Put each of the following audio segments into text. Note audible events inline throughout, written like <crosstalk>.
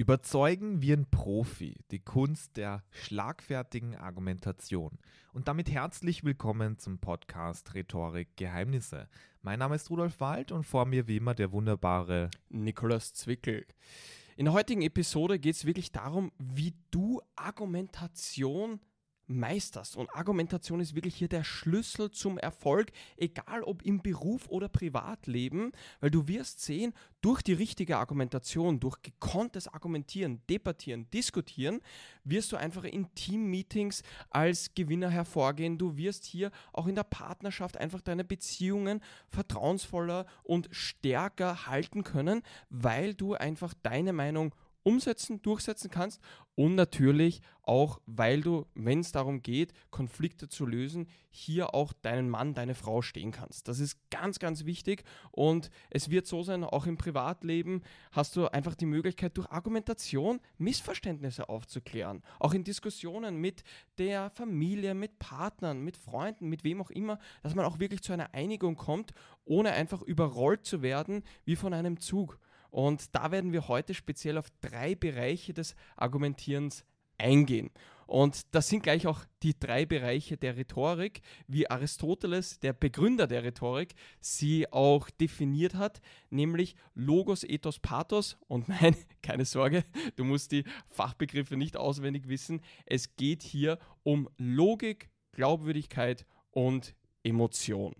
Überzeugen wie ein Profi, die Kunst der schlagfertigen Argumentation. Und damit herzlich willkommen zum Podcast Rhetorik Geheimnisse. Mein Name ist Rudolf Wald und vor mir wie immer der wunderbare Nikolaus Zwickel. In der heutigen Episode geht es wirklich darum, wie du Argumentation meisterst. Und Argumentation ist wirklich hier der Schlüssel zum Erfolg, egal ob im Beruf oder Privatleben, weil du wirst sehen, durch die richtige Argumentation, durch gekonntes Argumentieren, Debattieren, Diskutieren, wirst du einfach in Team-Meetings als Gewinner hervorgehen. Du wirst hier auch in der Partnerschaft einfach deine Beziehungen vertrauensvoller und stärker halten können, weil du einfach deine Meinung umsetzen, durchsetzen kannst und natürlich auch, weil du, wenn es darum geht, Konflikte zu lösen, hier auch deinen Mann, deine Frau stehen kannst. Das ist ganz, ganz wichtig und es wird so sein, auch im Privatleben hast du einfach die Möglichkeit, durch Argumentation Missverständnisse aufzuklären. Auch in Diskussionen mit der Familie, mit Partnern, mit Freunden, mit wem auch immer, dass man auch wirklich zu einer Einigung kommt, ohne einfach überrollt zu werden wie von einem Zug. Und da werden wir heute speziell auf drei Bereiche des Argumentierens eingehen. Und das sind gleich auch die drei Bereiche der Rhetorik, wie Aristoteles, der Begründer der Rhetorik, sie auch definiert hat, nämlich Logos, Ethos, Pathos. Und <laughs> nein, keine Sorge, du musst die Fachbegriffe nicht auswendig wissen. Es geht hier um Logik, Glaubwürdigkeit und Emotion.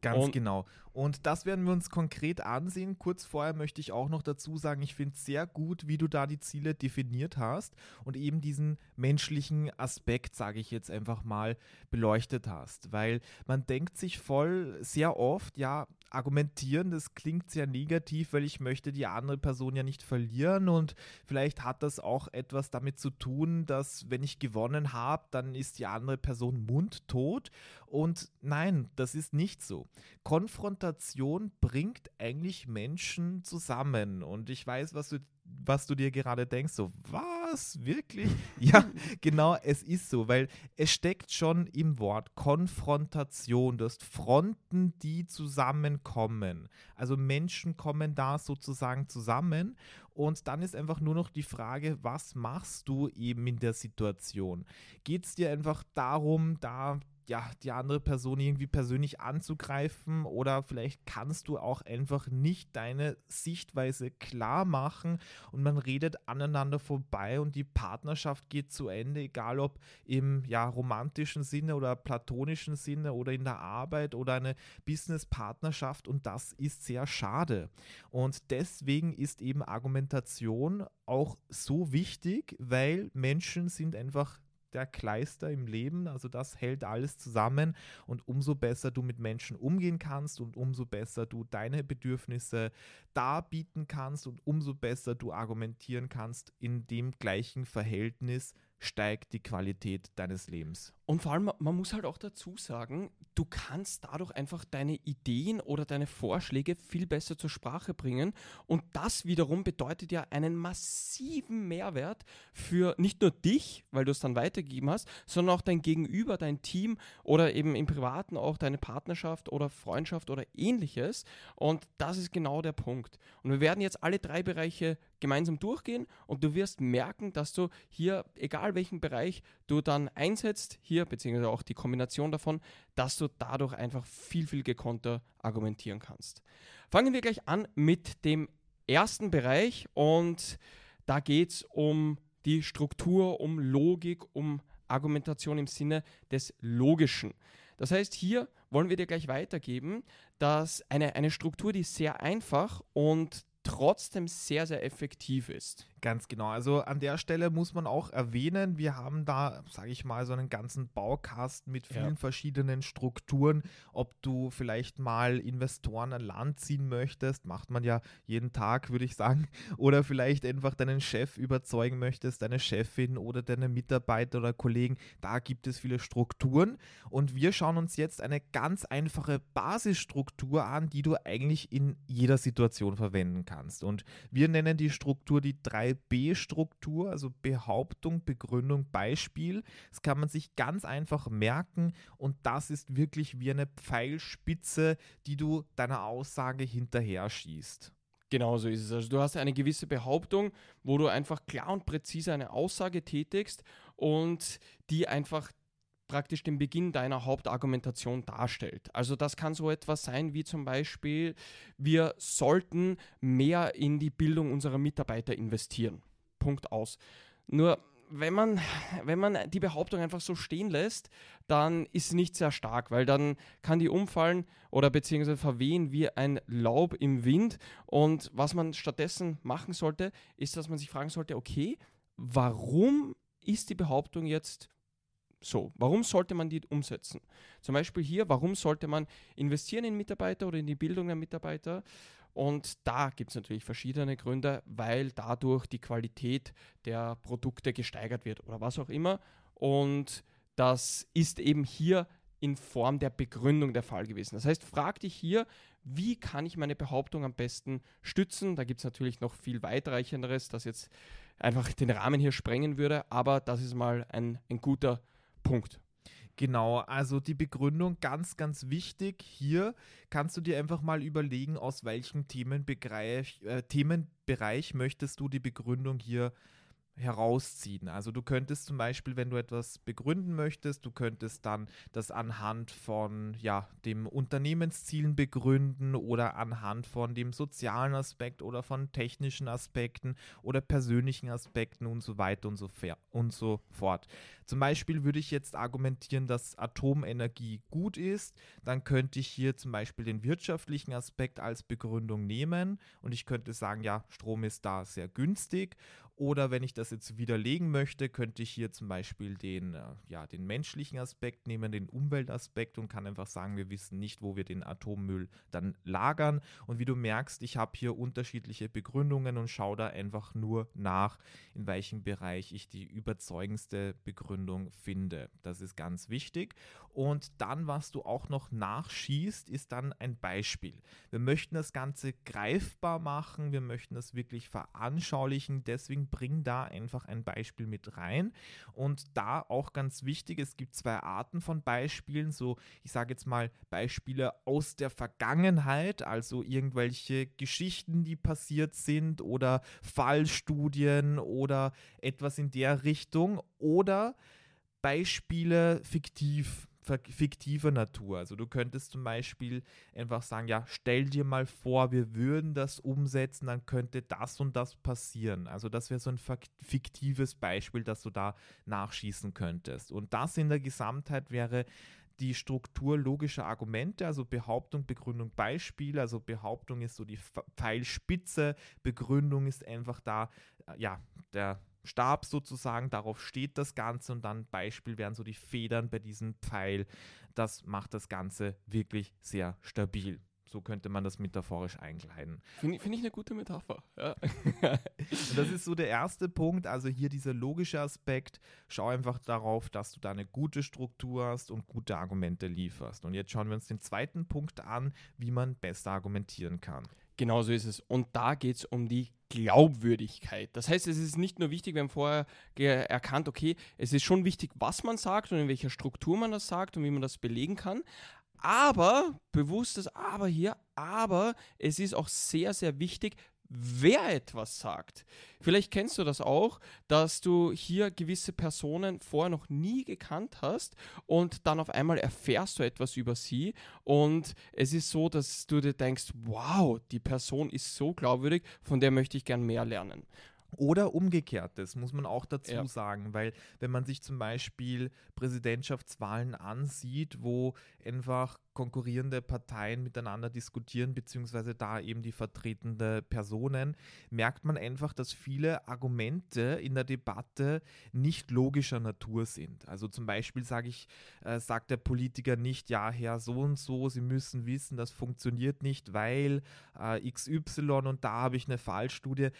Ganz und genau. Und das werden wir uns konkret ansehen. Kurz vorher möchte ich auch noch dazu sagen, ich finde es sehr gut, wie du da die Ziele definiert hast und eben diesen menschlichen Aspekt, sage ich jetzt einfach mal, beleuchtet hast. Weil man denkt sich voll sehr oft, ja, argumentieren, das klingt sehr negativ, weil ich möchte die andere Person ja nicht verlieren und vielleicht hat das auch etwas damit zu tun, dass wenn ich gewonnen habe, dann ist die andere Person mundtot und nein, das ist nicht so. Konfrontation bringt eigentlich Menschen zusammen und ich weiß, was du was du dir gerade denkst, so, was, wirklich? <laughs> ja, genau, es ist so, weil es steckt schon im Wort Konfrontation, du hast Fronten, die zusammenkommen. Also Menschen kommen da sozusagen zusammen und dann ist einfach nur noch die Frage, was machst du eben in der Situation? Geht es dir einfach darum, da ja, die andere Person irgendwie persönlich anzugreifen oder vielleicht kannst du auch einfach nicht deine Sichtweise klar machen und man redet aneinander vorbei und die Partnerschaft geht zu Ende, egal ob im ja, romantischen Sinne oder platonischen Sinne oder in der Arbeit oder eine Business-Partnerschaft und das ist sehr schade. Und deswegen ist eben Argumentation auch so wichtig, weil Menschen sind einfach der Kleister im Leben. Also das hält alles zusammen und umso besser du mit Menschen umgehen kannst und umso besser du deine Bedürfnisse darbieten kannst und umso besser du argumentieren kannst in dem gleichen Verhältnis steigt die Qualität deines Lebens. Und vor allem, man muss halt auch dazu sagen, du kannst dadurch einfach deine Ideen oder deine Vorschläge viel besser zur Sprache bringen. Und das wiederum bedeutet ja einen massiven Mehrwert für nicht nur dich, weil du es dann weitergegeben hast, sondern auch dein Gegenüber, dein Team oder eben im Privaten auch deine Partnerschaft oder Freundschaft oder ähnliches. Und das ist genau der Punkt. Und wir werden jetzt alle drei Bereiche gemeinsam durchgehen und du wirst merken, dass du hier, egal welchen Bereich du dann einsetzt, hier hier, beziehungsweise auch die Kombination davon, dass du dadurch einfach viel, viel gekonnter argumentieren kannst. Fangen wir gleich an mit dem ersten Bereich und da geht es um die Struktur, um Logik, um Argumentation im Sinne des Logischen. Das heißt, hier wollen wir dir gleich weitergeben, dass eine, eine Struktur, die sehr einfach und trotzdem sehr, sehr effektiv ist. Ganz genau. Also an der Stelle muss man auch erwähnen, wir haben da, sage ich mal, so einen ganzen Baukasten mit vielen ja. verschiedenen Strukturen. Ob du vielleicht mal Investoren an Land ziehen möchtest, macht man ja jeden Tag, würde ich sagen. <laughs> Oder vielleicht einfach deinen Chef überzeugen möchtest, deine Chefin oder deine Mitarbeiter oder Kollegen. Da gibt es viele Strukturen. Und wir schauen uns jetzt eine ganz einfache Basisstruktur an, die du eigentlich in jeder Situation verwenden kannst. Und wir nennen die Struktur die drei B-Struktur, also Behauptung, Begründung, Beispiel. Das kann man sich ganz einfach merken und das ist wirklich wie eine Pfeilspitze, die du deiner Aussage hinterher schießt. Genau so ist es. Also du hast eine gewisse Behauptung, wo du einfach klar und präzise eine Aussage tätigst und die einfach praktisch den Beginn deiner Hauptargumentation darstellt. Also das kann so etwas sein wie zum Beispiel, wir sollten mehr in die Bildung unserer Mitarbeiter investieren. Punkt aus. Nur wenn man, wenn man die Behauptung einfach so stehen lässt, dann ist sie nicht sehr stark, weil dann kann die umfallen oder beziehungsweise verwehen wie ein Laub im Wind. Und was man stattdessen machen sollte, ist, dass man sich fragen sollte, okay, warum ist die Behauptung jetzt so, warum sollte man die umsetzen? Zum Beispiel hier, warum sollte man investieren in Mitarbeiter oder in die Bildung der Mitarbeiter? Und da gibt es natürlich verschiedene Gründe, weil dadurch die Qualität der Produkte gesteigert wird oder was auch immer. Und das ist eben hier in Form der Begründung der Fall gewesen. Das heißt, frag dich hier, wie kann ich meine Behauptung am besten stützen? Da gibt es natürlich noch viel weitreichenderes, das jetzt einfach den Rahmen hier sprengen würde, aber das ist mal ein, ein guter Punkt. Genau, also die Begründung ganz, ganz wichtig. Hier kannst du dir einfach mal überlegen, aus welchem Themenbereich, äh, Themenbereich möchtest du die Begründung hier herausziehen. Also du könntest zum Beispiel, wenn du etwas begründen möchtest, du könntest dann das anhand von ja, dem Unternehmenszielen begründen oder anhand von dem sozialen Aspekt oder von technischen Aspekten oder persönlichen Aspekten und so weiter und so, und so fort. Zum Beispiel würde ich jetzt argumentieren, dass Atomenergie gut ist, dann könnte ich hier zum Beispiel den wirtschaftlichen Aspekt als Begründung nehmen und ich könnte sagen, ja, Strom ist da sehr günstig oder wenn ich das jetzt widerlegen möchte, könnte ich hier zum Beispiel den, äh, ja, den menschlichen Aspekt nehmen, den Umweltaspekt und kann einfach sagen, wir wissen nicht, wo wir den Atommüll dann lagern. Und wie du merkst, ich habe hier unterschiedliche Begründungen und schaue da einfach nur nach, in welchem Bereich ich die überzeugendste Begründung finde. Das ist ganz wichtig. Und dann, was du auch noch nachschießt, ist dann ein Beispiel. Wir möchten das Ganze greifbar machen, wir möchten das wirklich veranschaulichen, deswegen bring da einfach ein Beispiel mit rein. Und da auch ganz wichtig, es gibt zwei Arten von Beispielen, so ich sage jetzt mal Beispiele aus der Vergangenheit, also irgendwelche Geschichten, die passiert sind oder Fallstudien oder etwas in der Richtung oder Beispiele fiktiv fiktiver Natur. Also du könntest zum Beispiel einfach sagen, ja, stell dir mal vor, wir würden das umsetzen, dann könnte das und das passieren. Also das wäre so ein fiktives Beispiel, das du da nachschießen könntest. Und das in der Gesamtheit wäre die Struktur logischer Argumente, also Behauptung, Begründung, Beispiel. Also Behauptung ist so die Pfeilspitze, Begründung ist einfach da, äh, ja, der Stab sozusagen, darauf steht das Ganze und dann Beispiel wären so die Federn bei diesem Pfeil. Das macht das Ganze wirklich sehr stabil. So könnte man das metaphorisch einkleiden. Finde find ich eine gute Metapher. Ja. <laughs> das ist so der erste Punkt. Also hier dieser logische Aspekt. Schau einfach darauf, dass du da eine gute Struktur hast und gute Argumente lieferst. Und jetzt schauen wir uns den zweiten Punkt an, wie man besser argumentieren kann. Genau so ist es. Und da geht es um die Glaubwürdigkeit. Das heißt, es ist nicht nur wichtig, wir haben vorher erkannt, okay, es ist schon wichtig, was man sagt und in welcher Struktur man das sagt und wie man das belegen kann. Aber, bewusstes Aber hier, aber es ist auch sehr, sehr wichtig, wer etwas sagt. Vielleicht kennst du das auch, dass du hier gewisse Personen vorher noch nie gekannt hast und dann auf einmal erfährst du etwas über sie und es ist so, dass du dir denkst, wow, die Person ist so glaubwürdig, von der möchte ich gern mehr lernen. Oder umgekehrt, das muss man auch dazu ja. sagen, weil wenn man sich zum Beispiel Präsidentschaftswahlen ansieht, wo einfach konkurrierende Parteien miteinander diskutieren, beziehungsweise da eben die vertretende Personen, merkt man einfach, dass viele Argumente in der Debatte nicht logischer Natur sind. Also zum Beispiel sage ich, äh, sagt der Politiker nicht, ja, Herr so und so, Sie müssen wissen, das funktioniert nicht, weil äh, XY und da habe ich eine Fallstudie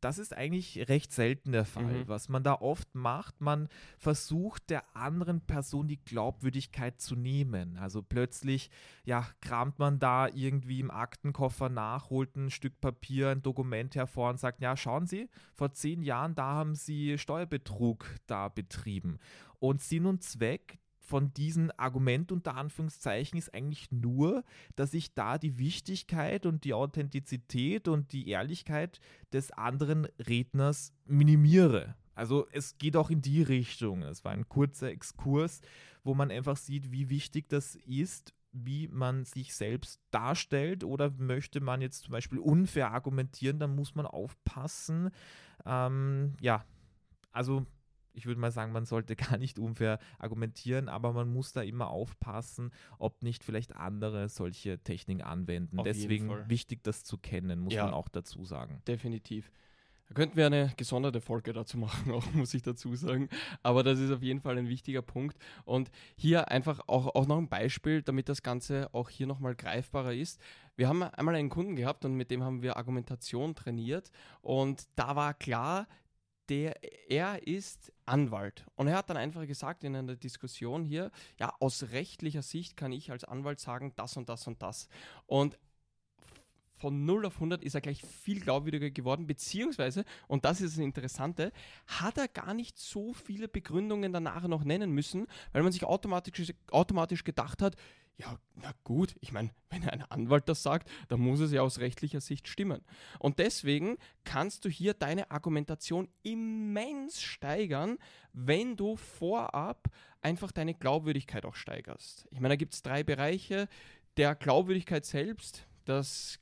das ist eigentlich recht selten der Fall. Mhm. Was man da oft macht, man versucht der anderen Person die Glaubwürdigkeit zu nehmen. Also plötzlich, ja, kramt man da irgendwie im Aktenkoffer nach, holt ein Stück Papier, ein Dokument hervor und sagt, ja, schauen Sie, vor zehn Jahren, da haben Sie Steuerbetrug da betrieben. Und Sinn und Zweck von diesem Argument unter Anführungszeichen ist eigentlich nur, dass ich da die Wichtigkeit und die Authentizität und die Ehrlichkeit des anderen Redners minimiere. Also es geht auch in die Richtung. Es war ein kurzer Exkurs, wo man einfach sieht, wie wichtig das ist, wie man sich selbst darstellt oder möchte man jetzt zum Beispiel unfair argumentieren, dann muss man aufpassen. Ähm, ja, also ich würde mal sagen, man sollte <laughs> gar nicht unfair argumentieren, aber man muss da immer aufpassen, ob nicht vielleicht andere solche Techniken anwenden. Auf Deswegen wichtig, das zu kennen, muss ja, man auch dazu sagen. Definitiv. Da könnten wir eine gesonderte Folge dazu <laughs> machen, auch muss ich dazu sagen. Aber das ist auf jeden Fall ein wichtiger Punkt. Und hier einfach auch, auch noch ein Beispiel, damit das Ganze auch hier nochmal greifbarer ist. Wir haben einmal einen Kunden gehabt und mit dem haben wir Argumentation trainiert. Und da war klar, der, er ist Anwalt. Und er hat dann einfach gesagt in einer Diskussion hier, ja, aus rechtlicher Sicht kann ich als Anwalt sagen, das und das und das. Und von 0 auf 100 ist er gleich viel glaubwürdiger geworden, beziehungsweise, und das ist das Interessante, hat er gar nicht so viele Begründungen danach noch nennen müssen, weil man sich automatisch, automatisch gedacht hat, ja, na gut, ich meine, wenn ein Anwalt das sagt, dann muss es ja aus rechtlicher Sicht stimmen. Und deswegen kannst du hier deine Argumentation immens steigern, wenn du vorab einfach deine Glaubwürdigkeit auch steigerst. Ich meine, da gibt es drei Bereiche. Der Glaubwürdigkeit selbst, das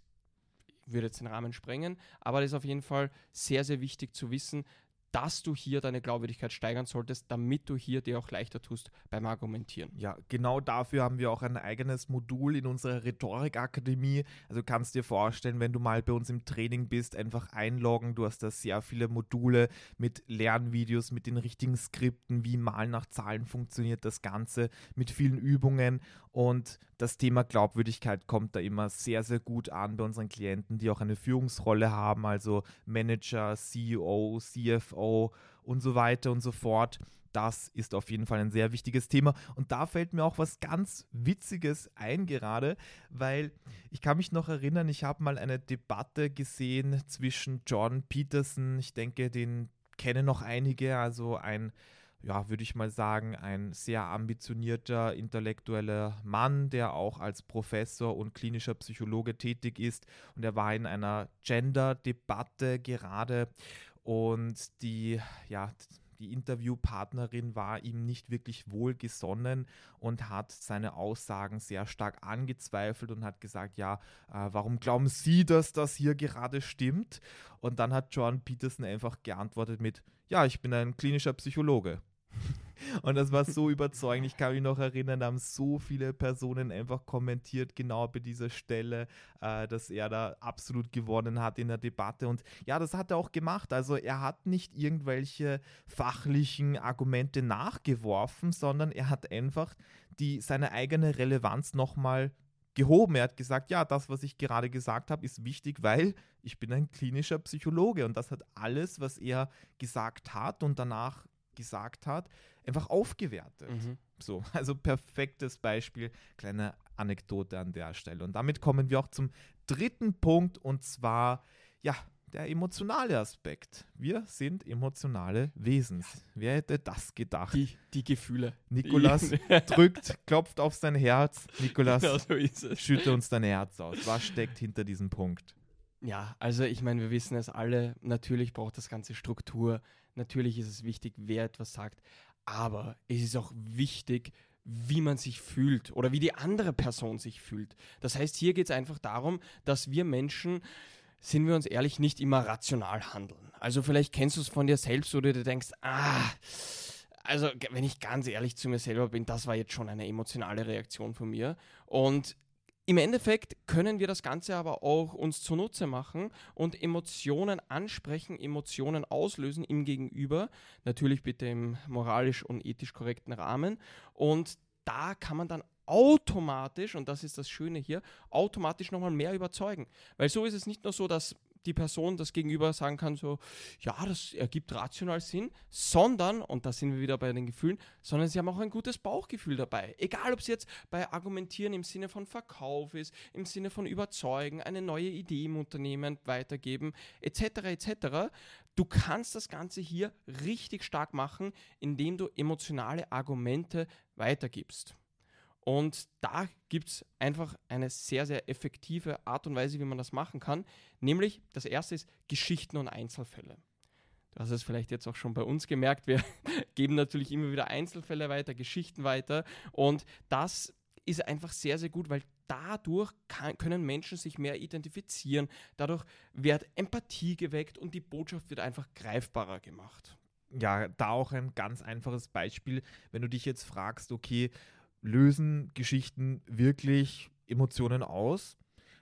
würde jetzt den Rahmen sprengen, aber das ist auf jeden Fall sehr, sehr wichtig zu wissen, dass du hier deine Glaubwürdigkeit steigern solltest, damit du hier dir auch leichter tust beim Argumentieren. Ja, genau dafür haben wir auch ein eigenes Modul in unserer Rhetorikakademie. Also kannst dir vorstellen, wenn du mal bei uns im Training bist, einfach einloggen. Du hast da sehr viele Module mit Lernvideos, mit den richtigen Skripten, wie mal nach Zahlen funktioniert das Ganze, mit vielen Übungen. Und das Thema Glaubwürdigkeit kommt da immer sehr, sehr gut an bei unseren Klienten, die auch eine Führungsrolle haben, also Manager, CEO, CFO und so weiter und so fort. Das ist auf jeden Fall ein sehr wichtiges Thema. Und da fällt mir auch was ganz Witziges ein gerade, weil ich kann mich noch erinnern, ich habe mal eine Debatte gesehen zwischen John Peterson, ich denke, den kennen noch einige, also ein ja, würde ich mal sagen, ein sehr ambitionierter intellektueller Mann, der auch als Professor und klinischer Psychologe tätig ist. Und er war in einer Gender-Debatte gerade und die, ja, die Interviewpartnerin war ihm nicht wirklich wohlgesonnen und hat seine Aussagen sehr stark angezweifelt und hat gesagt, ja, äh, warum glauben Sie, dass das hier gerade stimmt? Und dann hat John Peterson einfach geantwortet mit, ja, ich bin ein klinischer Psychologe. Und das war so überzeugend. Ich kann mich noch erinnern, da haben so viele Personen einfach kommentiert, genau bei dieser Stelle, äh, dass er da absolut gewonnen hat in der Debatte. Und ja, das hat er auch gemacht. Also er hat nicht irgendwelche fachlichen Argumente nachgeworfen, sondern er hat einfach die, seine eigene Relevanz nochmal gehoben. Er hat gesagt, ja, das, was ich gerade gesagt habe, ist wichtig, weil ich bin ein klinischer Psychologe und das hat alles, was er gesagt hat und danach gesagt hat, einfach aufgewertet. Mhm. So, <laughs> also perfektes Beispiel, kleine Anekdote an der Stelle. Und damit kommen wir auch zum dritten Punkt und zwar, ja, der emotionale Aspekt. Wir sind emotionale Wesen. Wer hätte das gedacht? Die, die Gefühle. Nikolas <laughs> drückt, klopft auf sein Herz. Nikolas, genau so schütte uns dein Herz aus. Was steckt hinter diesem Punkt? Ja, also ich meine, wir wissen es alle, natürlich braucht das Ganze Struktur, natürlich ist es wichtig, wer etwas sagt, aber es ist auch wichtig, wie man sich fühlt oder wie die andere Person sich fühlt. Das heißt, hier geht es einfach darum, dass wir Menschen, sind wir uns ehrlich, nicht immer rational handeln. Also vielleicht kennst du es von dir selbst oder du denkst, ah, also wenn ich ganz ehrlich zu mir selber bin, das war jetzt schon eine emotionale Reaktion von mir. Und im Endeffekt können wir das Ganze aber auch uns zunutze machen und Emotionen ansprechen, Emotionen auslösen im Gegenüber, natürlich bitte im moralisch und ethisch korrekten Rahmen. Und da kann man dann automatisch, und das ist das Schöne hier, automatisch nochmal mehr überzeugen. Weil so ist es nicht nur so, dass die Person, das Gegenüber sagen kann, so, ja, das ergibt rational Sinn, sondern, und da sind wir wieder bei den Gefühlen, sondern sie haben auch ein gutes Bauchgefühl dabei. Egal, ob es jetzt bei Argumentieren im Sinne von Verkauf ist, im Sinne von Überzeugen, eine neue Idee im Unternehmen weitergeben, etc., etc. Du kannst das Ganze hier richtig stark machen, indem du emotionale Argumente weitergibst. Und da gibt es einfach eine sehr, sehr effektive Art und Weise, wie man das machen kann. Nämlich, das erste ist Geschichten und Einzelfälle. Du hast es vielleicht jetzt auch schon bei uns gemerkt, wir <laughs> geben natürlich immer wieder Einzelfälle weiter, Geschichten weiter. Und das ist einfach sehr, sehr gut, weil dadurch kann, können Menschen sich mehr identifizieren. Dadurch wird Empathie geweckt und die Botschaft wird einfach greifbarer gemacht. Ja, da auch ein ganz einfaches Beispiel, wenn du dich jetzt fragst, okay, lösen Geschichten wirklich Emotionen aus?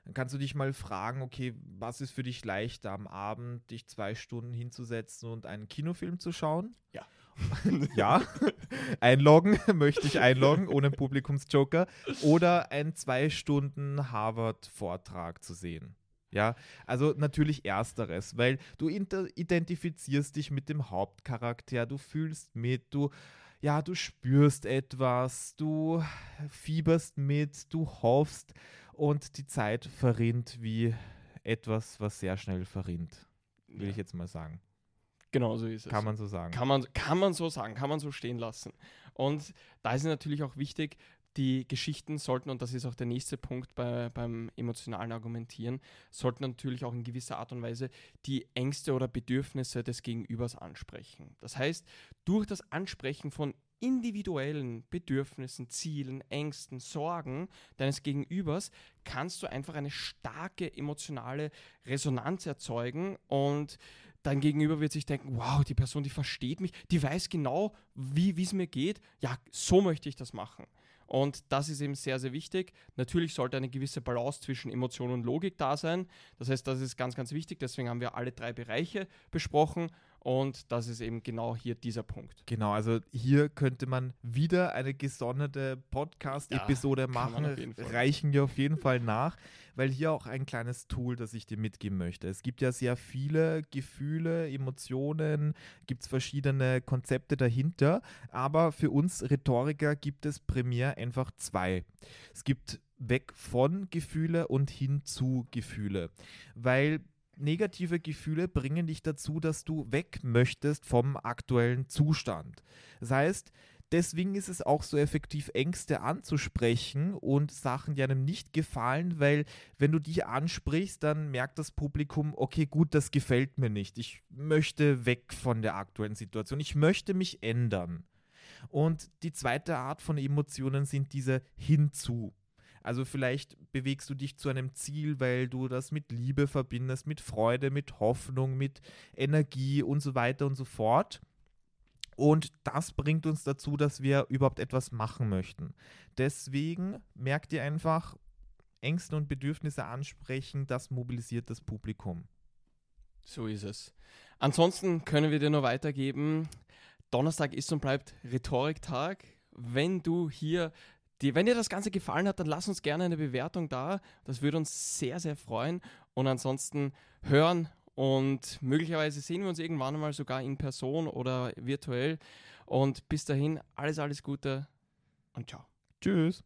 Dann kannst du dich mal fragen, okay, was ist für dich leichter am Abend, dich zwei Stunden hinzusetzen und einen Kinofilm zu schauen? Ja. <laughs> ja. Einloggen, <laughs> möchte ich einloggen, ohne Publikumsjoker. Oder einen zwei Stunden Harvard-Vortrag zu sehen. Ja, also natürlich ersteres, weil du identifizierst dich mit dem Hauptcharakter, du fühlst mit, du ja, du spürst etwas, du fieberst mit, du hoffst und die Zeit verrinnt wie etwas, was sehr schnell verrinnt, will ja. ich jetzt mal sagen. Genau so ist es. Kann man so sagen. Kann man, kann man so sagen, kann man so stehen lassen. Und da ist es natürlich auch wichtig, die Geschichten sollten, und das ist auch der nächste Punkt bei, beim emotionalen Argumentieren, sollten natürlich auch in gewisser Art und Weise die Ängste oder Bedürfnisse des Gegenübers ansprechen. Das heißt, durch das Ansprechen von individuellen Bedürfnissen, Zielen, Ängsten, Sorgen deines Gegenübers kannst du einfach eine starke emotionale Resonanz erzeugen und dein Gegenüber wird sich denken, wow, die Person, die versteht mich, die weiß genau, wie es mir geht. Ja, so möchte ich das machen. Und das ist eben sehr, sehr wichtig. Natürlich sollte eine gewisse Balance zwischen Emotion und Logik da sein. Das heißt, das ist ganz, ganz wichtig. Deswegen haben wir alle drei Bereiche besprochen. Und das ist eben genau hier dieser Punkt. Genau, also hier könnte man wieder eine gesonderte Podcast-Episode ja, machen. Reichen wir auf jeden Fall nach, weil hier auch ein kleines Tool, das ich dir mitgeben möchte. Es gibt ja sehr viele Gefühle, Emotionen, gibt es verschiedene Konzepte dahinter, aber für uns Rhetoriker gibt es primär einfach zwei. Es gibt weg von Gefühle und hin zu Gefühle, weil negative Gefühle bringen dich dazu, dass du weg möchtest vom aktuellen Zustand. Das heißt, deswegen ist es auch so effektiv, Ängste anzusprechen und Sachen, die einem nicht gefallen, weil wenn du die ansprichst, dann merkt das Publikum, okay, gut, das gefällt mir nicht. Ich möchte weg von der aktuellen Situation. Ich möchte mich ändern. Und die zweite Art von Emotionen sind diese hinzu. Also vielleicht bewegst du dich zu einem Ziel, weil du das mit Liebe verbindest, mit Freude, mit Hoffnung, mit Energie und so weiter und so fort. Und das bringt uns dazu, dass wir überhaupt etwas machen möchten. Deswegen merkt ihr einfach, Ängste und Bedürfnisse ansprechen, das mobilisiert das Publikum. So ist es. Ansonsten können wir dir nur weitergeben, Donnerstag ist und bleibt Rhetoriktag. Wenn du hier die, wenn dir das Ganze gefallen hat, dann lass uns gerne eine Bewertung da. Das würde uns sehr, sehr freuen. Und ansonsten hören und möglicherweise sehen wir uns irgendwann mal sogar in Person oder virtuell. Und bis dahin, alles, alles Gute und ciao. Tschüss.